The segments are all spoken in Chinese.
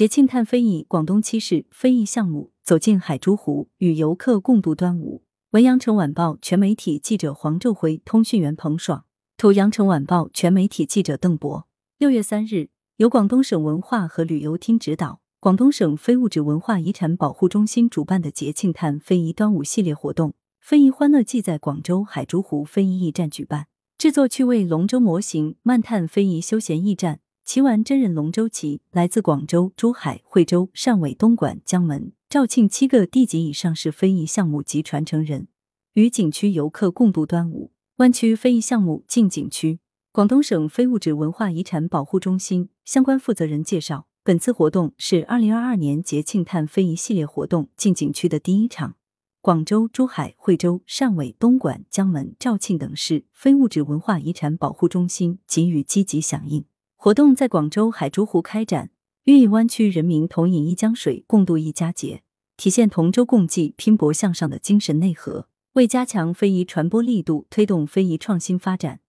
节庆探非遗，广东七市非遗项目走进海珠湖，与游客共度端午。文阳城晚报全媒体记者黄昼辉，通讯员彭爽，图阳城晚报全媒体记者邓博。六月三日，由广东省文化和旅游厅指导，广东省非物质文化遗产保护中心主办的节庆探非遗端午系列活动“非遗欢乐季”在广州海珠湖非遗驿站举办，制作趣味龙舟模型，漫探非遗休闲驿站，骑玩真人龙舟旗，来自广州、珠海、惠州、汕尾、东莞、江门。肇庆七个地级以上市非遗项目及传承人与景区游客共度端午。湾区非遗项目进景区，广东省非物质文化遗产保护中心相关负责人介绍，本次活动是二零二二年节庆探非遗系列活动进景区的第一场。广州、珠海、惠州、汕尾、东莞、江门、肇庆等市非物质文化遗产保护中心给予积极响应。活动在广州海珠湖开展。寓意湾区人民同饮一江水，共度一佳节，体现同舟共济、拼搏向上的精神内核。为加强非遗传播力度，推动非遗创新发展，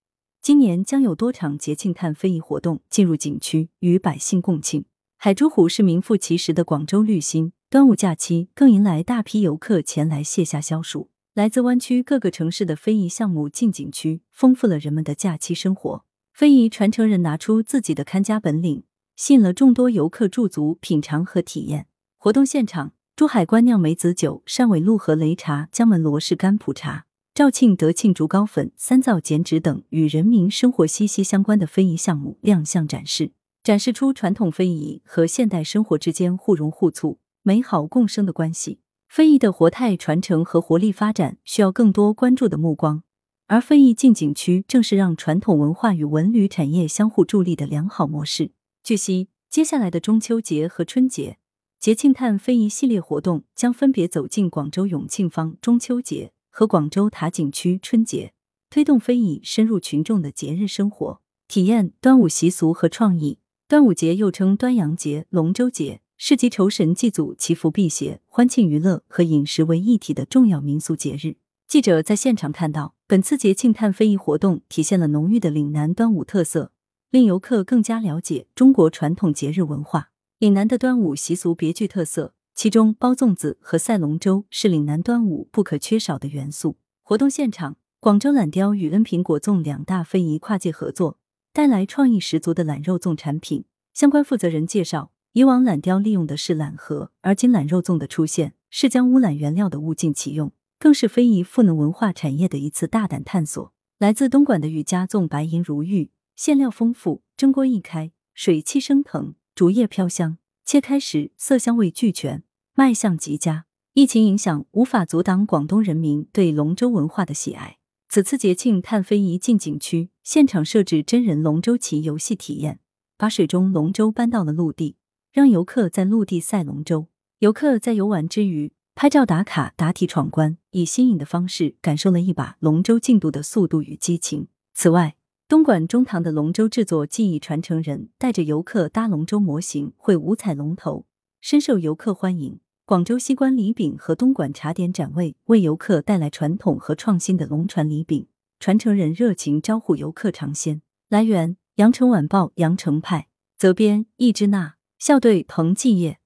今年将有多场节庆探非遗活动进入景区，与百姓共庆。海珠湖是名副其实的广州绿心，端午假期更迎来大批游客前来卸下消暑。来自湾区各个城市的非遗项目进景区，丰富了人们的假期生活。非遗传承人拿出自己的看家本领。吸引了众多游客驻足品尝和体验。活动现场，珠海官酿梅子酒、汕尾陆河擂茶、江门罗氏干普茶、肇庆德庆竹糕粉、三灶剪纸等与人民生活息息相关的非遗项目亮相展示，展示出传统非遗和现代生活之间互融互促、美好共生的关系。非遗的活态传承和活力发展需要更多关注的目光，而非遗进景区正是让传统文化与文旅产业相互助力的良好模式。据悉，接下来的中秋节和春节节庆探非遗系列活动将分别走进广州永庆坊中秋节和广州塔景区春节，推动非遗深入群众的节日生活，体验端午习俗和创意。端午节又称端阳节、龙舟节，是集酬神祭祖、祈福辟邪、欢庆娱乐和饮食为一体的重要民俗节日。记者在现场看到，本次节庆探非遗活动体现了浓郁的岭南端午特色。令游客更加了解中国传统节日文化。岭南的端午习俗别具特色，其中包粽子和赛龙舟是岭南端午不可缺少的元素。活动现场，广州榄雕与恩平果粽两大非遗跨界合作，带来创意十足的榄肉粽产品。相关负责人介绍，以往榄雕利用的是榄核，而今榄肉粽的出现是将乌榄原料的物尽其用，更是非遗赋能文化产业的一次大胆探索。来自东莞的雨家粽白银如玉。馅料丰富，蒸锅一开，水汽升腾，竹叶飘香。切开时，色香味俱全，卖相极佳。疫情影响无法阻挡广东人民对龙舟文化的喜爱。此次节庆探非遗进景区，现场设置真人龙舟棋游戏体验，把水中龙舟搬到了陆地，让游客在陆地赛龙舟。游客在游玩之余，拍照打卡、答题闯关，以新颖的方式感受了一把龙舟竞渡的速度与激情。此外，东莞中堂的龙舟制作技艺传承人带着游客搭龙舟模型，绘五彩龙头，深受游客欢迎。广州西关礼饼和东莞茶点展位为游客带来传统和创新的龙船礼饼，传承人热情招呼游客尝鲜。来源：羊城晚报羊城派，责编：易之娜，校对：彭继业。